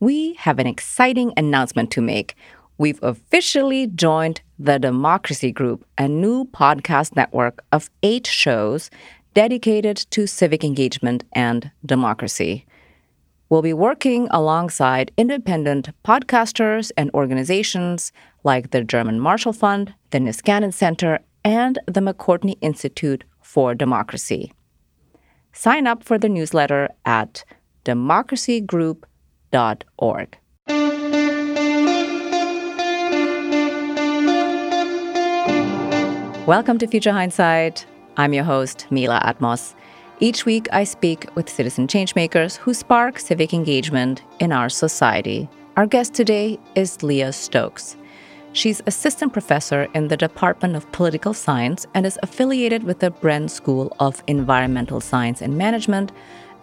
we have an exciting announcement to make. We've officially joined the Democracy Group, a new podcast network of eight shows dedicated to civic engagement and democracy. We'll be working alongside independent podcasters and organizations like the German Marshall Fund, the Niskanen Center, and the McCourtney Institute for Democracy. Sign up for the newsletter at democracygroup.org. Welcome to Future Hindsight. I'm your host, Mila Atmos. Each week, I speak with citizen changemakers who spark civic engagement in our society. Our guest today is Leah Stokes. She's assistant professor in the Department of Political Science and is affiliated with the Bren School of Environmental Science and Management,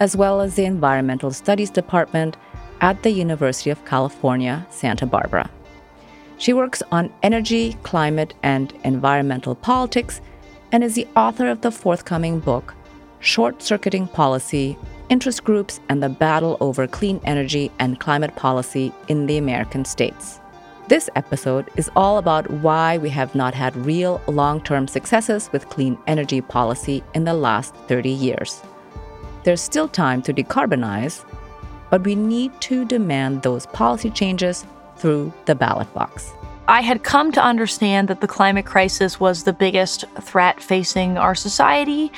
as well as the Environmental Studies Department at the University of California, Santa Barbara. She works on energy, climate, and environmental politics and is the author of the forthcoming book, Short Circuiting Policy Interest Groups and the Battle Over Clean Energy and Climate Policy in the American States. This episode is all about why we have not had real long term successes with clean energy policy in the last 30 years. There's still time to decarbonize, but we need to demand those policy changes through the ballot box. I had come to understand that the climate crisis was the biggest threat facing our society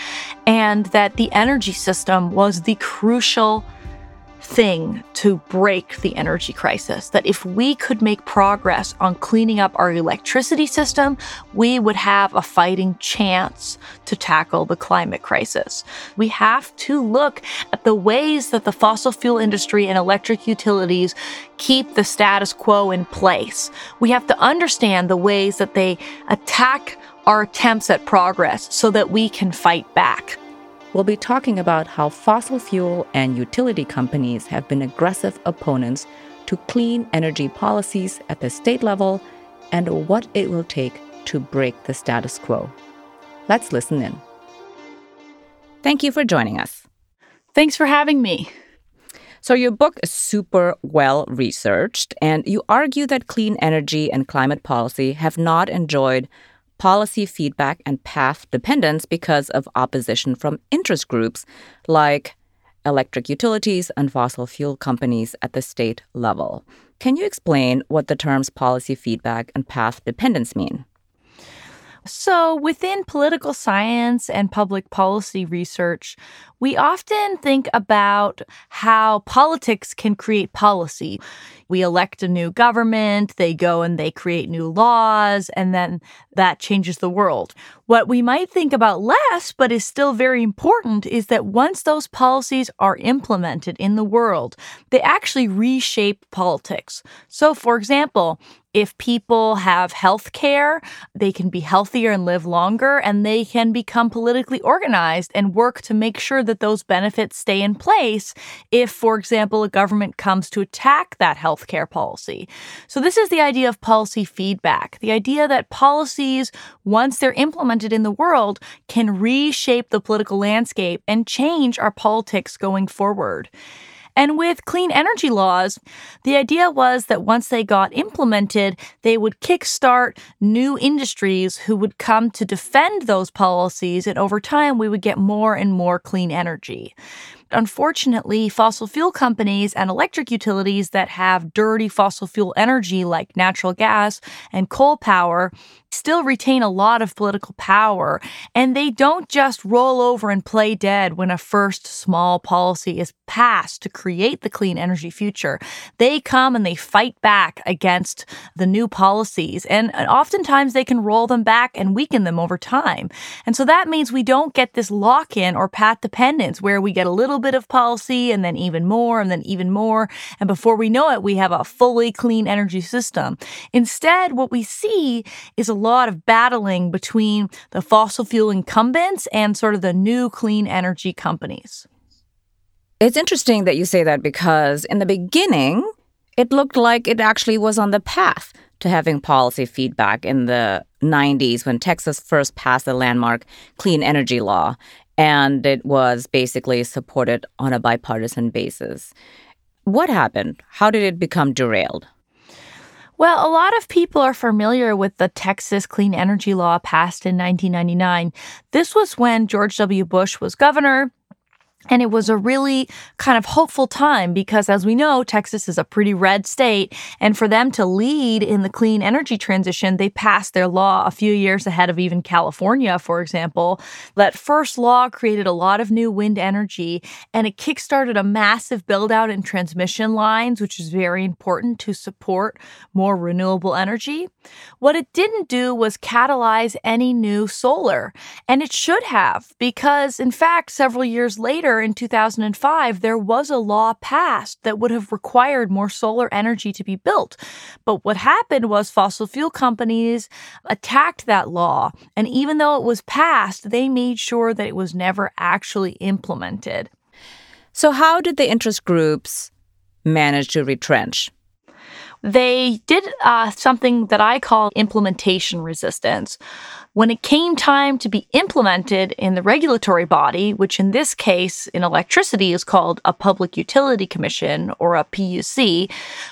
and that the energy system was the crucial thing to break the energy crisis. That if we could make progress on cleaning up our electricity system, we would have a fighting chance to tackle the climate crisis. We have to look at the ways that the fossil fuel industry and electric utilities keep the status quo in place. We have to understand the ways that they attack our attempts at progress so that we can fight back we'll be talking about how fossil fuel and utility companies have been aggressive opponents to clean energy policies at the state level and what it will take to break the status quo. Let's listen in. Thank you for joining us. Thanks for having me. So, your book is super well researched, and you argue that clean energy and climate policy have not enjoyed policy feedback and path dependence because of opposition from interest groups like electric utilities and fossil fuel companies at the state level. Can you explain what the terms policy feedback and path dependence mean? So, within political science and public policy research, we often think about how politics can create policy. We elect a new government, they go and they create new laws, and then that changes the world. What we might think about less, but is still very important, is that once those policies are implemented in the world, they actually reshape politics. So, for example, if people have health care, they can be healthier and live longer, and they can become politically organized and work to make sure that those benefits stay in place if, for example, a government comes to attack that health care policy. So, this is the idea of policy feedback the idea that policies, once they're implemented in the world, can reshape the political landscape and change our politics going forward. And with clean energy laws, the idea was that once they got implemented, they would kickstart new industries who would come to defend those policies. And over time, we would get more and more clean energy. Unfortunately, fossil fuel companies and electric utilities that have dirty fossil fuel energy like natural gas and coal power still retain a lot of political power, and they don't just roll over and play dead when a first small policy is passed to create the clean energy future. They come and they fight back against the new policies, and oftentimes they can roll them back and weaken them over time. And so that means we don't get this lock in or path dependence where we get a little bit of policy and then even more and then even more. And before we know it, we have a fully clean energy system. Instead, what we see is a lot of battling between the fossil fuel incumbents and sort of the new clean energy companies. It's interesting that you say that because in the beginning, it looked like it actually was on the path to having policy feedback in the 90s when Texas first passed the landmark clean energy law. And it was basically supported on a bipartisan basis. what happened? How did it become derailed? Well, a lot of people are familiar with the Texas Clean Energy Law passed in 1999. This was when George W. Bush was governor. And it was a really kind of hopeful time because, as we know, Texas is a pretty red state. And for them to lead in the clean energy transition, they passed their law a few years ahead of even California, for example. That first law created a lot of new wind energy and it kickstarted a massive build out in transmission lines, which is very important to support more renewable energy. What it didn't do was catalyze any new solar. And it should have, because, in fact, several years later, in 2005, there was a law passed that would have required more solar energy to be built. But what happened was fossil fuel companies attacked that law. And even though it was passed, they made sure that it was never actually implemented. So, how did the interest groups manage to retrench? They did uh, something that I call implementation resistance. When it came time to be implemented in the regulatory body, which in this case in electricity is called a Public Utility Commission or a PUC,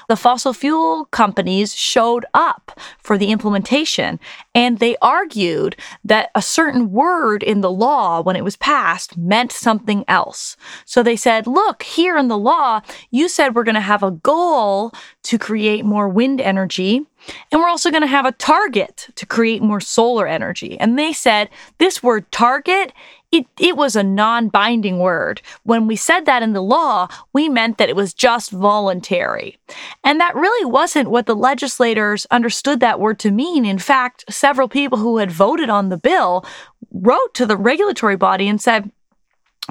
the fossil fuel companies showed up for the implementation and they argued that a certain word in the law when it was passed meant something else. So they said, look, here in the law, you said we're going to have a goal to create more wind energy and we're also going to have a target to create more solar energy. And they said this word target, it, it was a non binding word. When we said that in the law, we meant that it was just voluntary. And that really wasn't what the legislators understood that word to mean. In fact, several people who had voted on the bill wrote to the regulatory body and said,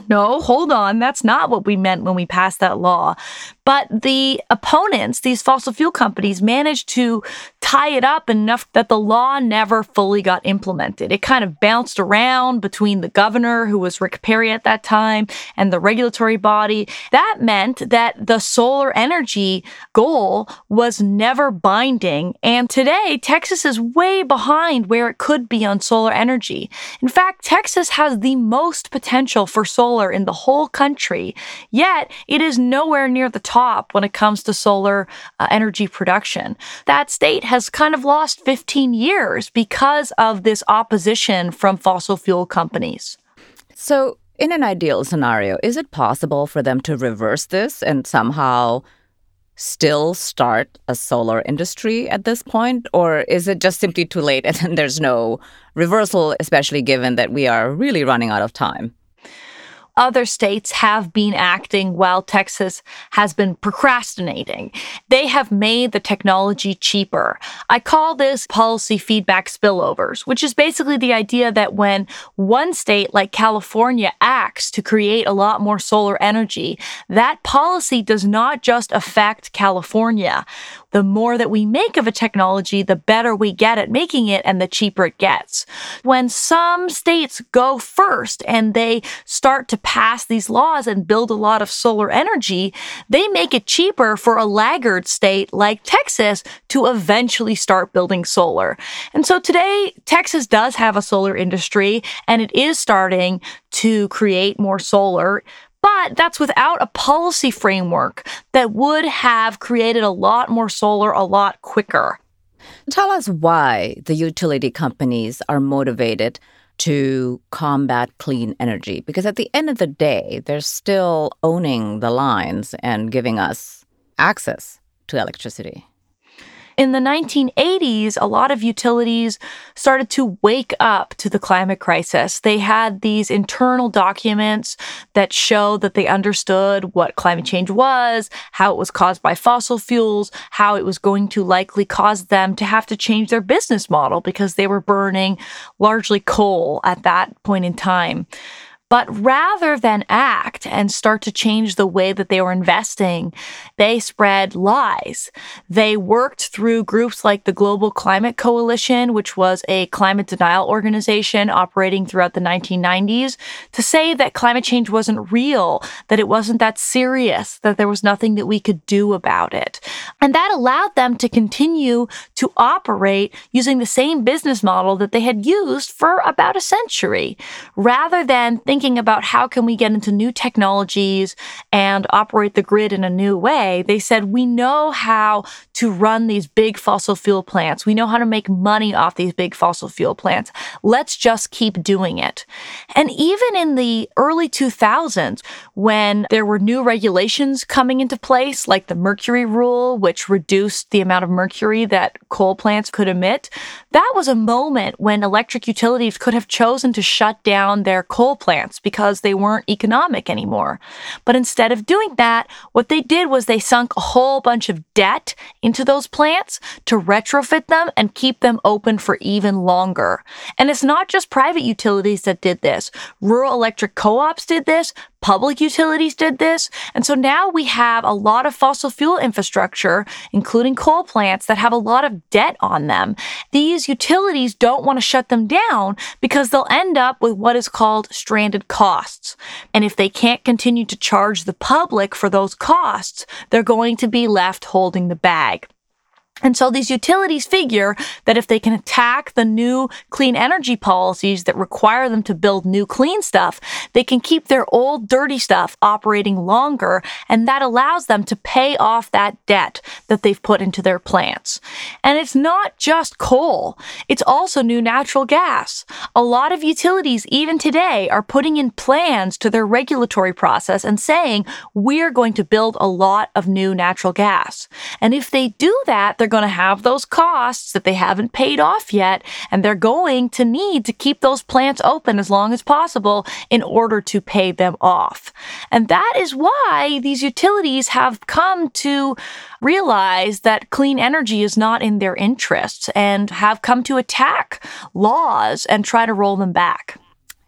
no, hold on. That's not what we meant when we passed that law. But the opponents, these fossil fuel companies, managed to tie it up enough that the law never fully got implemented. It kind of bounced around between the governor, who was Rick Perry at that time, and the regulatory body. That meant that the solar energy goal was never binding. And today, Texas is way behind where it could be on solar energy. In fact, Texas has the most potential for solar in the whole country, yet it is nowhere near the top top when it comes to solar uh, energy production. That state has kind of lost 15 years because of this opposition from fossil fuel companies. So, in an ideal scenario, is it possible for them to reverse this and somehow still start a solar industry at this point? Or is it just simply too late and then there's no reversal, especially given that we are really running out of time? Other states have been acting while Texas has been procrastinating. They have made the technology cheaper. I call this policy feedback spillovers, which is basically the idea that when one state like California acts to create a lot more solar energy, that policy does not just affect California the more that we make of a technology, the better we get at making it and the cheaper it gets. When some states go first and they start to pass these laws and build a lot of solar energy, they make it cheaper for a laggard state like Texas to eventually start building solar. And so today, Texas does have a solar industry and it is starting to create more solar. But that's without a policy framework that would have created a lot more solar a lot quicker. Tell us why the utility companies are motivated to combat clean energy. Because at the end of the day, they're still owning the lines and giving us access to electricity. In the 1980s, a lot of utilities started to wake up to the climate crisis. They had these internal documents that show that they understood what climate change was, how it was caused by fossil fuels, how it was going to likely cause them to have to change their business model because they were burning largely coal at that point in time. But rather than act and start to change the way that they were investing, they spread lies. They worked through groups like the Global Climate Coalition, which was a climate denial organization operating throughout the 1990s, to say that climate change wasn't real, that it wasn't that serious, that there was nothing that we could do about it. And that allowed them to continue to operate using the same business model that they had used for about a century, rather than thinking thinking about how can we get into new technologies and operate the grid in a new way, they said, we know how to run these big fossil fuel plants. We know how to make money off these big fossil fuel plants. Let's just keep doing it. And even in the early 2000s, when there were new regulations coming into place, like the mercury rule, which reduced the amount of mercury that coal plants could emit, that was a moment when electric utilities could have chosen to shut down their coal plants because they weren't economic anymore. But instead of doing that, what they did was they sunk a whole bunch of debt into those plants to retrofit them and keep them open for even longer. And it's not just private utilities that did this. Rural electric co-ops did this, Public utilities did this. And so now we have a lot of fossil fuel infrastructure, including coal plants, that have a lot of debt on them. These utilities don't want to shut them down because they'll end up with what is called stranded costs. And if they can't continue to charge the public for those costs, they're going to be left holding the bag. And so these utilities figure that if they can attack the new clean energy policies that require them to build new clean stuff, they can keep their old dirty stuff operating longer. And that allows them to pay off that debt that they've put into their plants. And it's not just coal. It's also new natural gas. A lot of utilities, even today, are putting in plans to their regulatory process and saying, we're going to build a lot of new natural gas. And if they do that, they're going to have those costs that they haven't paid off yet, and they're going to need to keep those plants open as long as possible in order to pay them off. And that is why these utilities have come to realize that clean energy is not in their interests and have come to attack laws and try to roll them back.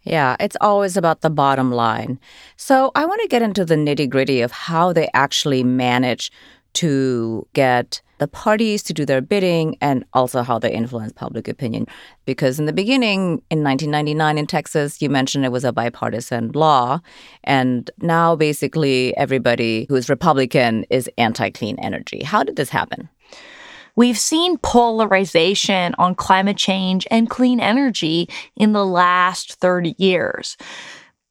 Yeah, it's always about the bottom line. So I want to get into the nitty gritty of how they actually manage to get the parties to do their bidding and also how they influence public opinion. Because in the beginning, in 1999 in Texas, you mentioned it was a bipartisan law. And now basically everybody who's Republican is anti clean energy. How did this happen? We've seen polarization on climate change and clean energy in the last 30 years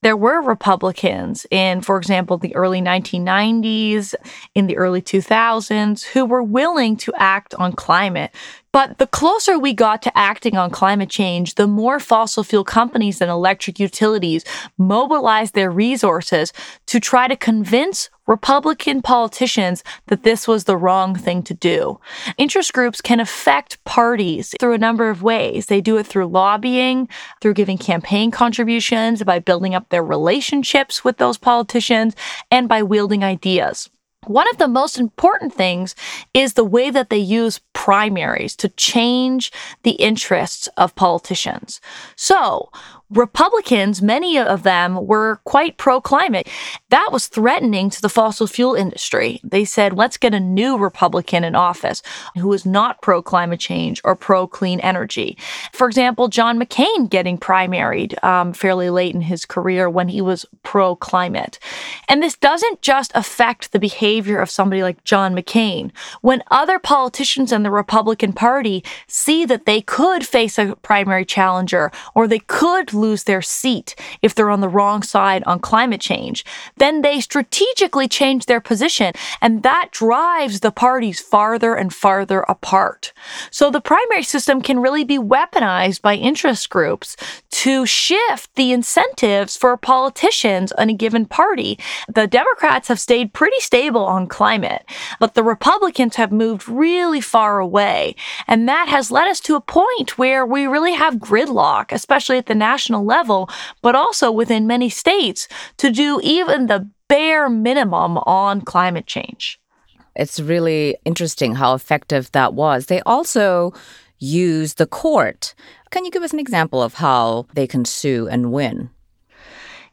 there were Republicans in, for example, the early 1990s, in the early 2000s, who were willing to act on climate. But the closer we got to acting on climate change, the more fossil fuel companies and electric utilities mobilized their resources to try to convince Republican politicians that this was the wrong thing to do. Interest groups can affect parties through a number of ways. They do it through lobbying, through giving campaign contributions, by building up their relationships with those politicians, and by wielding ideas. One of the most important things is the way that they use primaries to change the interests of politicians. So, Republicans, many of them were quite pro climate. That was threatening to the fossil fuel industry. They said, let's get a new Republican in office who is not pro climate change or pro clean energy. For example, John McCain getting primaried um, fairly late in his career when he was pro climate. And this doesn't just affect the behavior of somebody like John McCain. When other politicians in the Republican Party see that they could face a primary challenger or they could lose their seat if they're on the wrong side on climate change. Then they strategically change their position, and that drives the parties farther and farther apart. So the primary system can really be weaponized by interest groups to shift the incentives for politicians in a given party. The Democrats have stayed pretty stable on climate, but the Republicans have moved really far away. And that has led us to a point where we really have gridlock, especially at the national level, but also within many states to do even the bare minimum on climate change. It's really interesting how effective that was. They also use the court. Can you give us an example of how they can sue and win?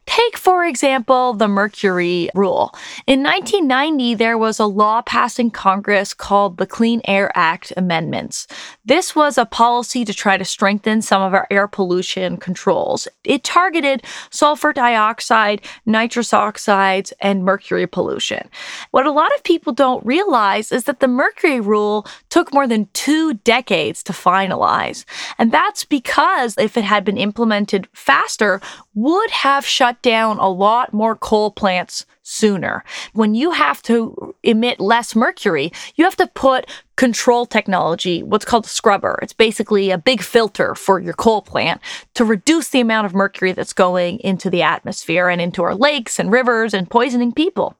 Take, for example, the mercury rule. In 1990, there was a law passed in Congress called the Clean Air Act Amendments. This was a policy to try to strengthen some of our air pollution controls. It targeted sulfur dioxide, nitrous oxides, and mercury pollution. What a lot of people don't realize is that the mercury rule took more than two decades to finalize. And that's because if it had been implemented faster, would have shut down a lot more coal plants sooner. When you have to emit less mercury, you have to put control technology, what's called a scrubber. It's basically a big filter for your coal plant to reduce the amount of mercury that's going into the atmosphere and into our lakes and rivers and poisoning people.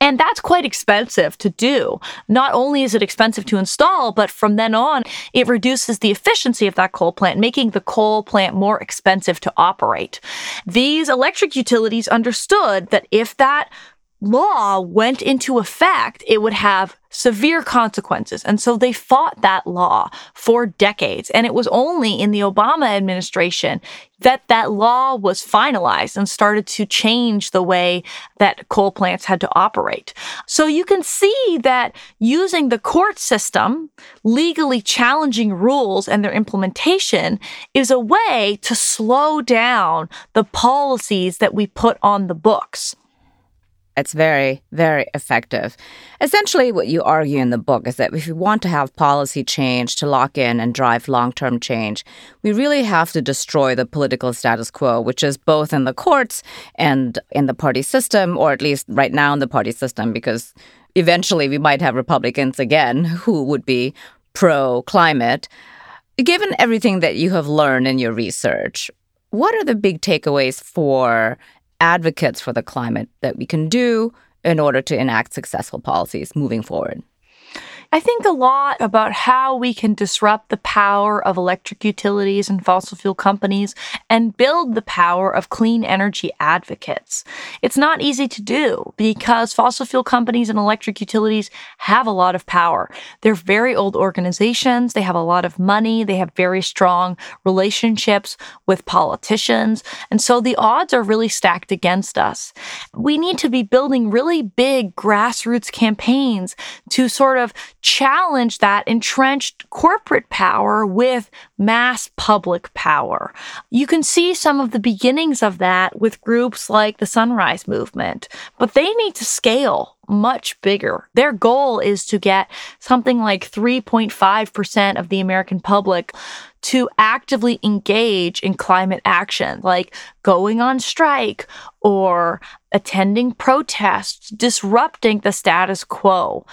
And that's quite expensive to do. Not only is it expensive to install, but from then on, it reduces the efficiency of that coal plant, making the coal plant more expensive to operate. These electric utilities understood that if that law went into effect, it would have severe consequences. And so they fought that law for decades. And it was only in the Obama administration that that law was finalized and started to change the way that coal plants had to operate. So you can see that using the court system, legally challenging rules and their implementation is a way to slow down the policies that we put on the books. It's very, very effective. Essentially, what you argue in the book is that if we want to have policy change to lock in and drive long term change, we really have to destroy the political status quo, which is both in the courts and in the party system, or at least right now in the party system, because eventually we might have Republicans again who would be pro climate. Given everything that you have learned in your research, what are the big takeaways for advocates for the climate that we can do in order to enact successful policies moving forward? I think a lot about how we can disrupt the power of electric utilities and fossil fuel companies and build the power of clean energy advocates. It's not easy to do because fossil fuel companies and electric utilities have a lot of power. They're very old organizations, they have a lot of money, they have very strong relationships with politicians, and so the odds are really stacked against us. We need to be building really big grassroots campaigns to sort of challenge that entrenched corporate power with mass public power. You can see some of the beginnings of that with groups like the Sunrise Movement, but they need to scale much bigger. Their goal is to get something like 3.5% of the American public to actively engage in climate action, like going on strike or attending protests, disrupting the status quo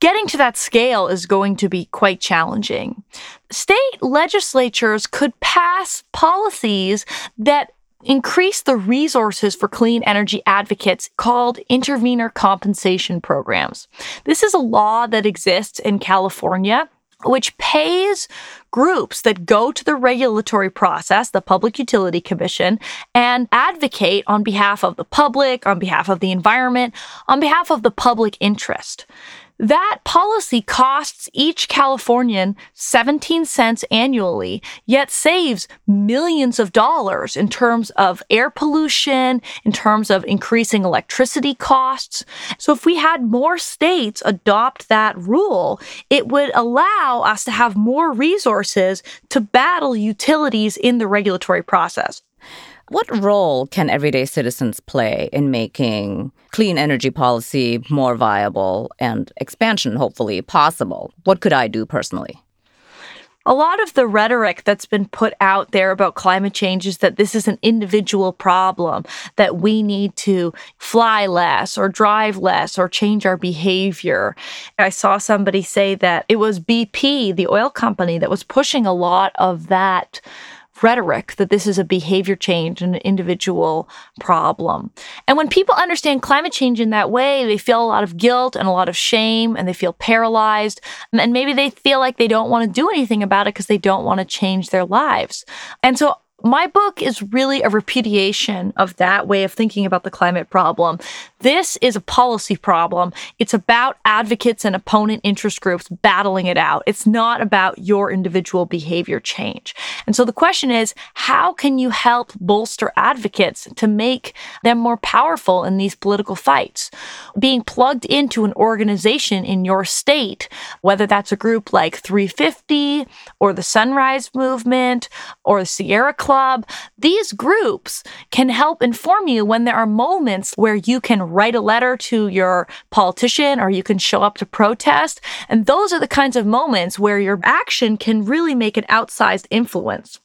getting to that scale is going to be quite challenging. State legislatures could pass policies that increase the resources for clean energy advocates called intervenor compensation programs. This is a law that exists in California which pays groups that go to the regulatory process, the Public Utility Commission, and advocate on behalf of the public, on behalf of the environment, on behalf of the public interest. That policy costs each Californian 17 cents annually, yet saves millions of dollars in terms of air pollution, in terms of increasing electricity costs. So if we had more states adopt that rule, it would allow us to have more resources to battle utilities in the regulatory process. What role can everyday citizens play in making clean energy policy more viable and expansion, hopefully, possible? What could I do personally? A lot of the rhetoric that's been put out there about climate change is that this is an individual problem, that we need to fly less or drive less or change our behavior. I saw somebody say that it was BP, the oil company, that was pushing a lot of that rhetoric that this is a behavior change and an individual problem. And when people understand climate change in that way, they feel a lot of guilt and a lot of shame and they feel paralyzed. And maybe they feel like they don't want to do anything about it because they don't want to change their lives. And so my book is really a repudiation of that way of thinking about the climate problem. This is a policy problem. It's about advocates and opponent interest groups battling it out. It's not about your individual behavior change. And so the question is how can you help bolster advocates to make them more powerful in these political fights? Being plugged into an organization in your state, whether that's a group like 350 or the Sunrise Movement or the Sierra Club, these groups can help inform you when there are moments where you can write a letter to your politician or you can show up to protest. And those are the kinds of moments where your action can really make an outsized influence.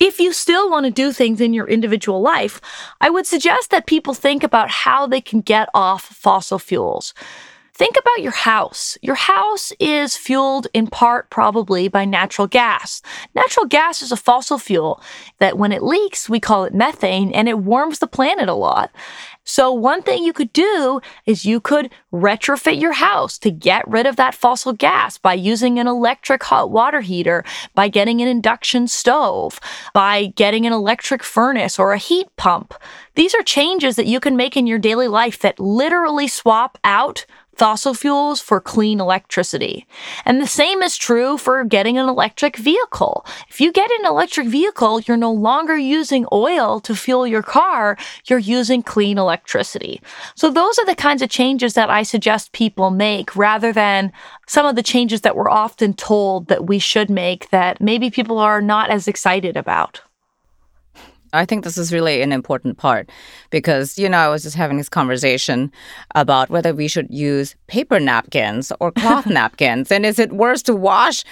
If you still want to do things in your individual life, I would suggest that people think about how they can get off fossil fuels. Think about your house. Your house is fueled in part probably by natural gas. Natural gas is a fossil fuel that when it leaks, we call it methane and it warms the planet a lot. So one thing you could do is you could retrofit your house to get rid of that fossil gas by using an electric hot water heater, by getting an induction stove, by getting an electric furnace or a heat pump. These are changes that you can make in your daily life that literally swap out fossil fuels for clean electricity. And the same is true for getting an electric vehicle. If you get an electric vehicle, you're no longer using oil to fuel your car, you're using clean electricity. So those are the kinds of changes that I suggest people make rather than some of the changes that we're often told that we should make that maybe people are not as excited about. I think this is really an important part because, you know, I was just having this conversation about whether we should use paper napkins or cloth napkins. And is it worse to wash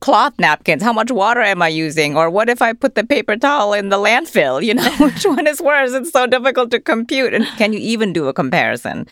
cloth napkins? How much water am I using? Or what if I put the paper towel in the landfill? You know, which one is worse? It's so difficult to compute. And can you even do a comparison?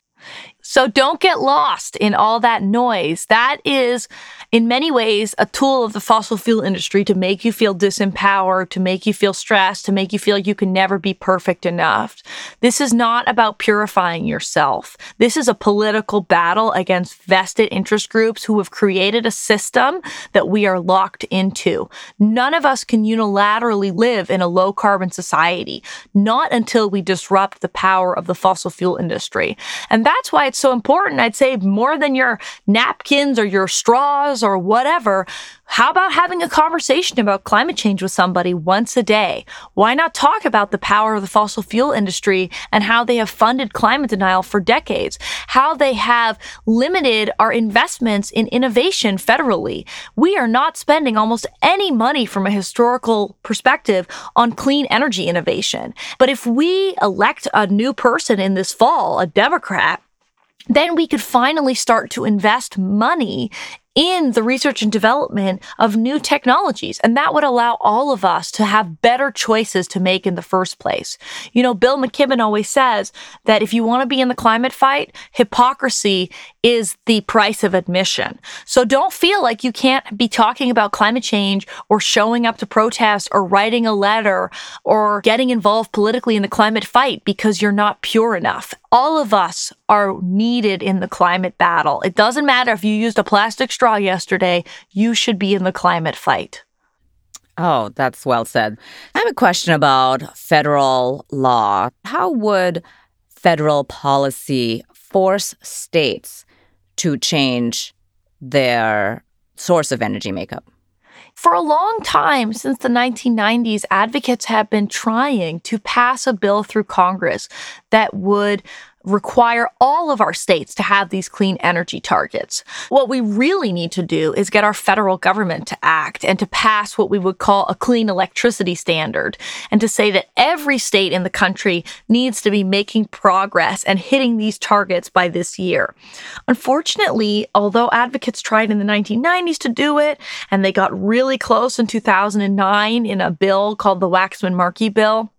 So don't get lost in all that noise. That is, in many ways, a tool of the fossil fuel industry to make you feel disempowered, to make you feel stressed, to make you feel like you can never be perfect enough. This is not about purifying yourself. This is a political battle against vested interest groups who have created a system that we are locked into. None of us can unilaterally live in a low carbon society, not until we disrupt the power of the fossil fuel industry. And that's why it's so important. I'd say more than your napkins or your straws or whatever. How about having a conversation about climate change with somebody once a day? Why not talk about the power of the fossil fuel industry and how they have funded climate denial for decades? How they have limited our investments in innovation federally? We are not spending almost any money from a historical perspective on clean energy innovation. But if we elect a new person in this fall, a Democrat, then we could finally start to invest money in the research and development of new technologies. And that would allow all of us to have better choices to make in the first place. You know, Bill McKibben always says that if you want to be in the climate fight, hypocrisy is the price of admission. So don't feel like you can't be talking about climate change or showing up to protest or writing a letter or getting involved politically in the climate fight because you're not pure enough. All of us are needed in the climate battle. It doesn't matter if you used a plastic straw straw yesterday, you should be in the climate fight. Oh, that's well said. I have a question about federal law. How would federal policy force states to change their source of energy makeup? For a long time, since the 1990s, advocates have been trying to pass a bill through Congress that would require all of our states to have these clean energy targets. What we really need to do is get our federal government to act and to pass what we would call a clean electricity standard and to say that every state in the country needs to be making progress and hitting these targets by this year. Unfortunately, although advocates tried in the 1990s to do it and they got really close in 2009 in a bill called the Waxman Markey bill,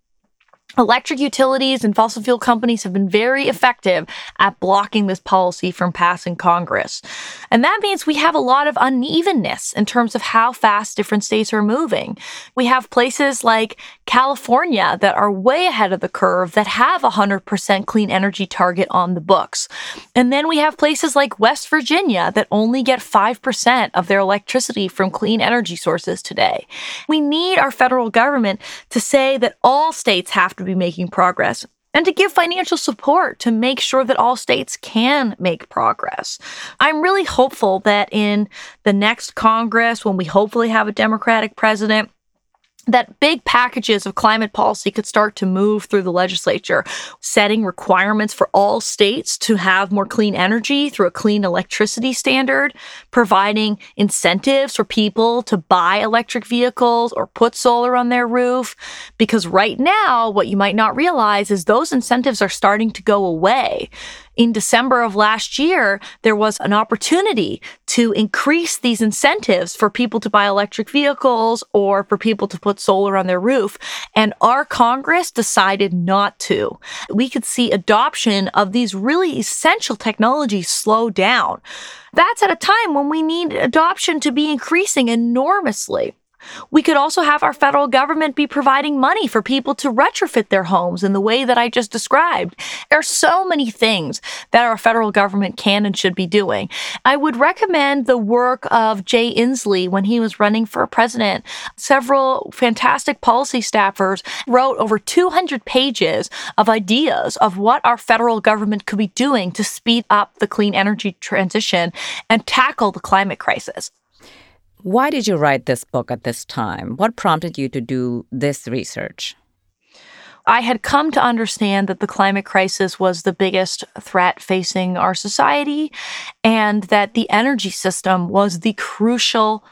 Electric utilities and fossil fuel companies have been very effective at blocking this policy from passing Congress. And that means we have a lot of unevenness in terms of how fast different states are moving. We have places like California that are way ahead of the curve that have a 100% clean energy target on the books. And then we have places like West Virginia that only get 5% of their electricity from clean energy sources today. We need our federal government to say that all states have to be making progress and to give financial support to make sure that all states can make progress. I'm really hopeful that in the next Congress, when we hopefully have a Democratic president, that big packages of climate policy could start to move through the legislature, setting requirements for all states to have more clean energy through a clean electricity standard, providing incentives for people to buy electric vehicles or put solar on their roof. Because right now, what you might not realize is those incentives are starting to go away in December of last year, there was an opportunity to increase these incentives for people to buy electric vehicles or for people to put solar on their roof. And our Congress decided not to. We could see adoption of these really essential technologies slow down. That's at a time when we need adoption to be increasing enormously. We could also have our federal government be providing money for people to retrofit their homes in the way that I just described. There are so many things that our federal government can and should be doing. I would recommend the work of Jay Inslee when he was running for president. Several fantastic policy staffers wrote over 200 pages of ideas of what our federal government could be doing to speed up the clean energy transition and tackle the climate crisis. Why did you write this book at this time? What prompted you to do this research? I had come to understand that the climate crisis was the biggest threat facing our society and that the energy system was the crucial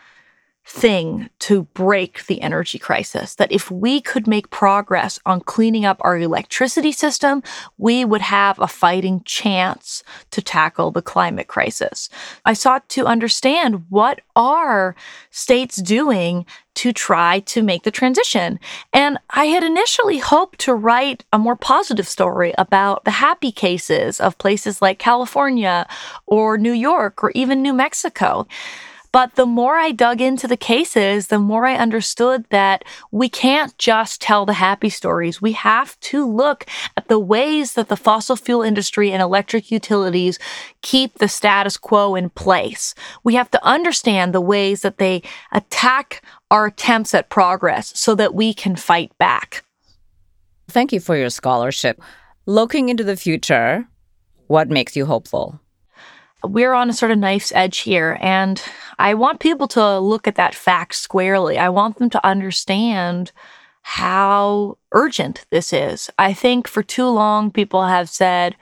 thing to break the energy crisis. That if we could make progress on cleaning up our electricity system, we would have a fighting chance to tackle the climate crisis. I sought to understand what are states doing to try to make the transition. And I had initially hoped to write a more positive story about the happy cases of places like California or New York or even New Mexico. But the more I dug into the cases, the more I understood that we can't just tell the happy stories. We have to look at the ways that the fossil fuel industry and electric utilities keep the status quo in place. We have to understand the ways that they attack our attempts at progress so that we can fight back. Thank you for your scholarship. Looking into the future, what makes you hopeful? We're on a sort of knife's edge here. And I want people to look at that fact squarely. I want them to understand how urgent this is. I think for too long, people have said,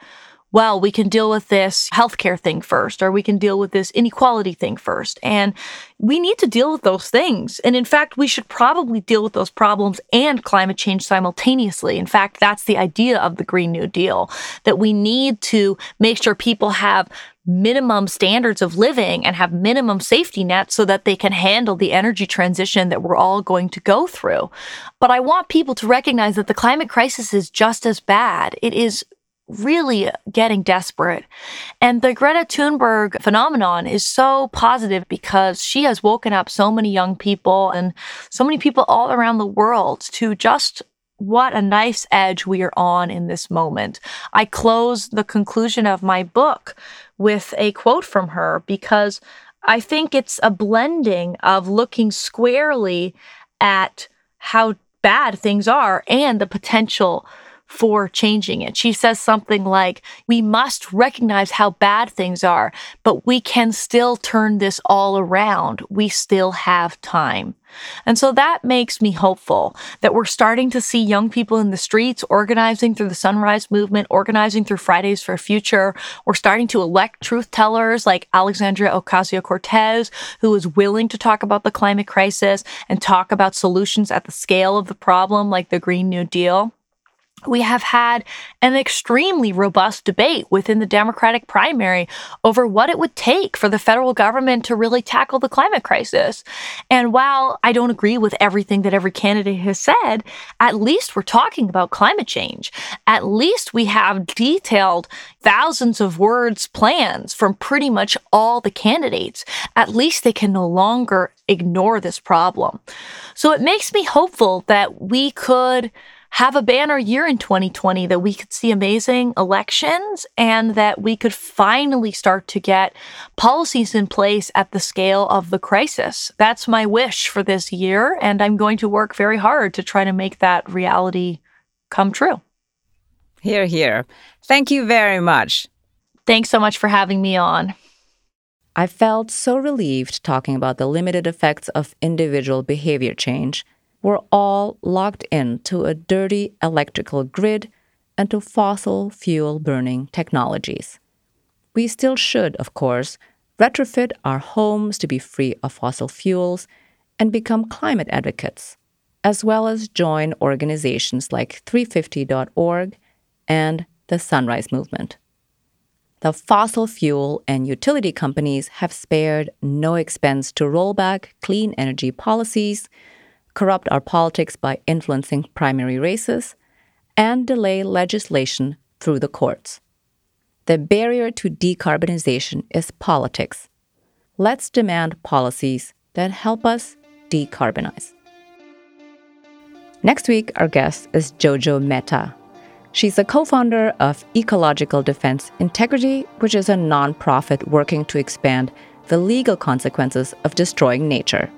well, we can deal with this healthcare thing first, or we can deal with this inequality thing first. And we need to deal with those things. And in fact, we should probably deal with those problems and climate change simultaneously. In fact, that's the idea of the Green New Deal that we need to make sure people have minimum standards of living and have minimum safety nets so that they can handle the energy transition that we're all going to go through. But I want people to recognize that the climate crisis is just as bad. It is really getting desperate. And the Greta Thunberg phenomenon is so positive because she has woken up so many young people and so many people all around the world to just what a nice edge we are on in this moment. I close the conclusion of my book with a quote from her because I think it's a blending of looking squarely at how bad things are and the potential for changing it. She says something like, We must recognize how bad things are, but we can still turn this all around. We still have time. And so that makes me hopeful that we're starting to see young people in the streets organizing through the Sunrise Movement, organizing through Fridays for Future. We're starting to elect truth tellers like Alexandria Ocasio Cortez, who is willing to talk about the climate crisis and talk about solutions at the scale of the problem, like the Green New Deal we have had an extremely robust debate within the Democratic primary over what it would take for the federal government to really tackle the climate crisis. And while I don't agree with everything that every candidate has said, at least we're talking about climate change. At least we have detailed thousands of words plans from pretty much all the candidates. At least they can no longer ignore this problem. So it makes me hopeful that we could have a banner year in 2020 that we could see amazing elections and that we could finally start to get policies in place at the scale of the crisis. That's my wish for this year, and I'm going to work very hard to try to make that reality come true. Hear, hear. Thank you very much. Thanks so much for having me on. I felt so relieved talking about the limited effects of individual behavior change we're all locked into a dirty electrical grid and to fossil fuel burning technologies. We still should, of course, retrofit our homes to be free of fossil fuels and become climate advocates, as well as join organizations like 350.org and the Sunrise Movement. the fossil fuel and utility companies have spared no expense to roll back clean energy policies, corrupt our politics by influencing primary races, and delay legislation through the courts. The barrier to decarbonization is politics. Let's demand policies that help us decarbonize. Next week, our guest is Jojo Mehta. She's a co founder of Ecological Defense Integrity, which is a nonprofit working to expand the legal consequences of destroying nature.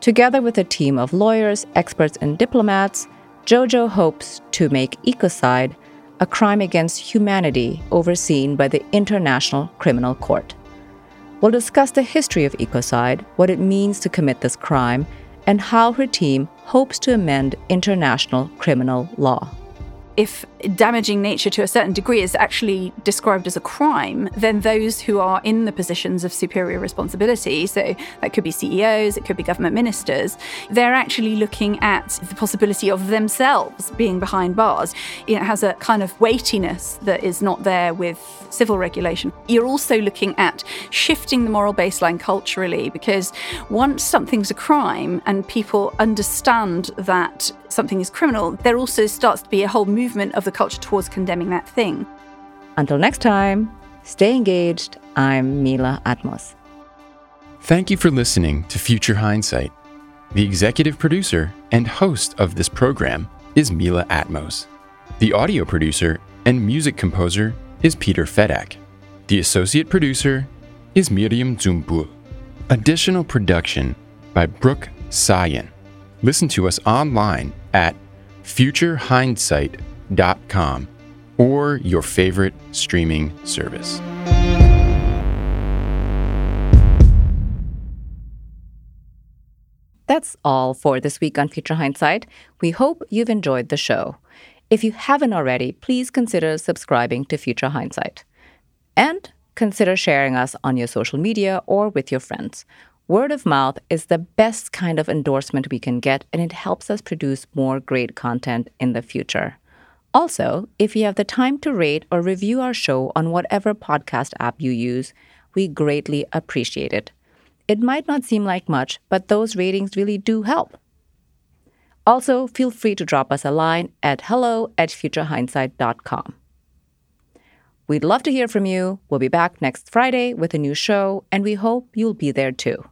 Together with a team of lawyers, experts, and diplomats, Jojo hopes to make ecocide a crime against humanity overseen by the International Criminal Court. We'll discuss the history of ecocide, what it means to commit this crime, and how her team hopes to amend international criminal law if damaging nature to a certain degree is actually described as a crime, then those who are in the positions of superior responsibility, so that could be CEOs, it could be government ministers, they're actually looking at the possibility of themselves being behind bars. It has a kind of weightiness that is not there with civil regulation. You're also looking at shifting the moral baseline culturally because once something's a crime and people understand that something is criminal, there also starts to be a whole movement of the culture towards condemning that thing. Until next time, stay engaged. I'm Mila Atmos. Thank you for listening to Future Hindsight. The executive producer and host of this program is Mila Atmos. The audio producer and music composer is Peter Fedak. The associate producer is Miriam Zumbul. Additional production by Brooke Sayan. Listen to us online at futurehindsight.com or your favorite streaming service. That's all for this week on Future Hindsight. We hope you've enjoyed the show. If you haven't already, please consider subscribing to Future Hindsight. And consider sharing us on your social media or with your friends. Word of mouth is the best kind of endorsement we can get, and it helps us produce more great content in the future. Also, if you have the time to rate or review our show on whatever podcast app you use, we greatly appreciate it. It might not seem like much, but those ratings really do help. Also, feel free to drop us a line at hello at futurehindsight.com. We'd love to hear from you. We'll be back next Friday with a new show, and we hope you'll be there too.